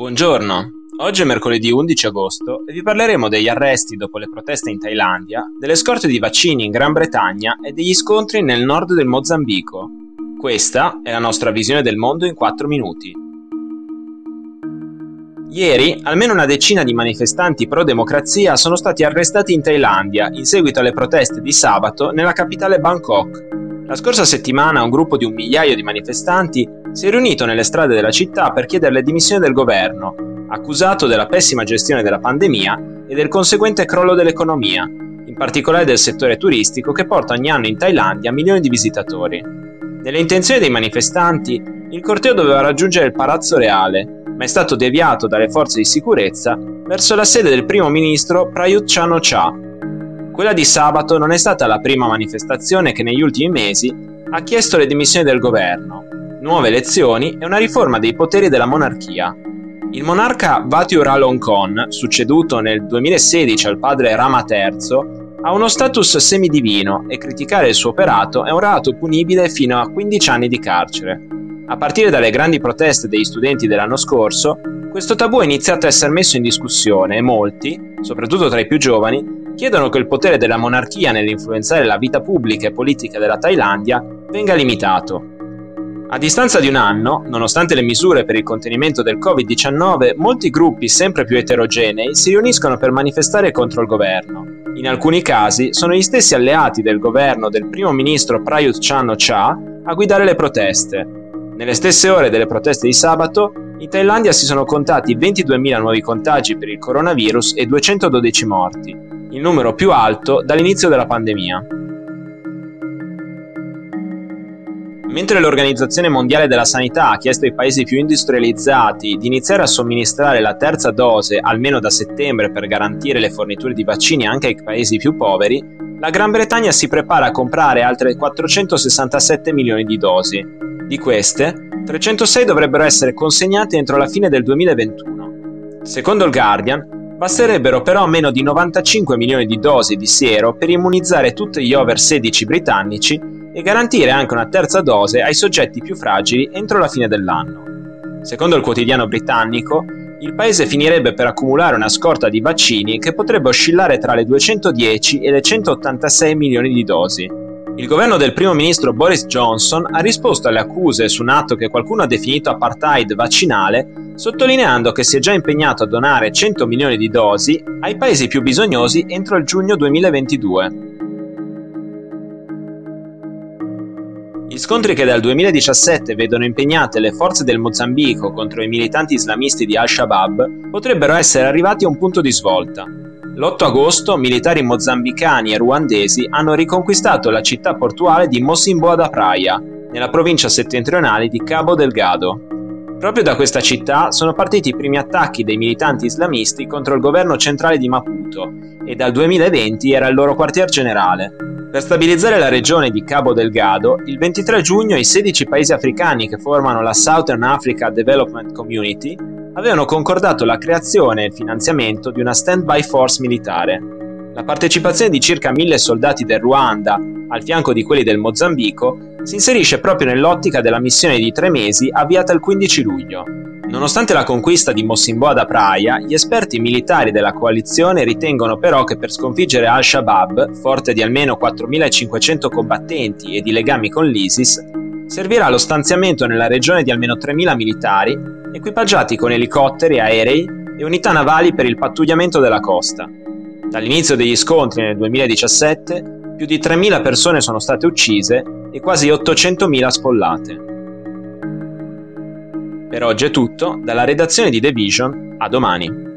Buongiorno, oggi è mercoledì 11 agosto e vi parleremo degli arresti dopo le proteste in Thailandia, delle scorte di vaccini in Gran Bretagna e degli scontri nel nord del Mozambico. Questa è la nostra visione del mondo in 4 minuti. Ieri almeno una decina di manifestanti pro-democrazia sono stati arrestati in Thailandia in seguito alle proteste di sabato nella capitale Bangkok. La scorsa settimana un gruppo di un migliaio di manifestanti si è riunito nelle strade della città per chiedere le dimissioni del governo, accusato della pessima gestione della pandemia e del conseguente crollo dell'economia, in particolare del settore turistico che porta ogni anno in Thailandia milioni di visitatori. Nelle intenzioni dei manifestanti, il corteo doveva raggiungere il Palazzo Reale, ma è stato deviato dalle forze di sicurezza verso la sede del primo ministro Prayut Chan-o-cha. Quella di sabato non è stata la prima manifestazione che negli ultimi mesi ha chiesto le dimissioni del governo, nuove elezioni e una riforma dei poteri della monarchia. Il monarca Vatiuralongkorn, succeduto nel 2016 al padre Rama III, ha uno status semidivino e criticare il suo operato è un reato punibile fino a 15 anni di carcere. A partire dalle grandi proteste degli studenti dell'anno scorso, questo tabù è iniziato a essere messo in discussione e molti, soprattutto tra i più giovani, chiedono che il potere della monarchia nell'influenzare la vita pubblica e politica della Thailandia venga limitato. A distanza di un anno, nonostante le misure per il contenimento del Covid-19, molti gruppi sempre più eterogenei si riuniscono per manifestare contro il governo. In alcuni casi sono gli stessi alleati del governo del primo ministro Prayut Chan-o-cha a guidare le proteste. Nelle stesse ore delle proteste di sabato, in Thailandia si sono contati 22.000 nuovi contagi per il coronavirus e 212 morti, il numero più alto dall'inizio della pandemia. Mentre l'Organizzazione Mondiale della Sanità ha chiesto ai paesi più industrializzati di iniziare a somministrare la terza dose almeno da settembre per garantire le forniture di vaccini anche ai paesi più poveri, la Gran Bretagna si prepara a comprare altre 467 milioni di dosi. Di queste, 306 dovrebbero essere consegnate entro la fine del 2021. Secondo il Guardian, basterebbero però meno di 95 milioni di dosi di siero per immunizzare tutti gli over 16 britannici e garantire anche una terza dose ai soggetti più fragili entro la fine dell'anno. Secondo il quotidiano britannico, il paese finirebbe per accumulare una scorta di vaccini che potrebbe oscillare tra le 210 e le 186 milioni di dosi. Il governo del primo ministro Boris Johnson ha risposto alle accuse su un atto che qualcuno ha definito apartheid vaccinale, sottolineando che si è già impegnato a donare 100 milioni di dosi ai paesi più bisognosi entro il giugno 2022. Gli scontri che dal 2017 vedono impegnate le forze del Mozambico contro i militanti islamisti di Al-Shabaab potrebbero essere arrivati a un punto di svolta. L'8 agosto militari mozambicani e ruandesi hanno riconquistato la città portuale di Mosimboa da Praia, nella provincia settentrionale di Cabo Delgado. Proprio da questa città sono partiti i primi attacchi dei militanti islamisti contro il governo centrale di Maputo e dal 2020 era il loro quartier generale. Per stabilizzare la regione di Cabo Delgado, il 23 giugno i 16 paesi africani che formano la Southern Africa Development Community avevano concordato la creazione e il finanziamento di una stand-by force militare. La partecipazione di circa mille soldati del Ruanda, al fianco di quelli del Mozambico, si inserisce proprio nell'ottica della missione di tre mesi avviata il 15 luglio. Nonostante la conquista di Mossimboa da Praia, gli esperti militari della coalizione ritengono però che per sconfiggere Al-Shabaab, forte di almeno 4.500 combattenti e di legami con l'ISIS, servirà lo stanziamento nella regione di almeno 3.000 militari, equipaggiati con elicotteri, aerei e unità navali per il pattugliamento della costa. Dall'inizio degli scontri nel 2017, più di 3.000 persone sono state uccise e quasi 800.000 spollate. Per oggi è tutto, dalla redazione di The Vision, a domani.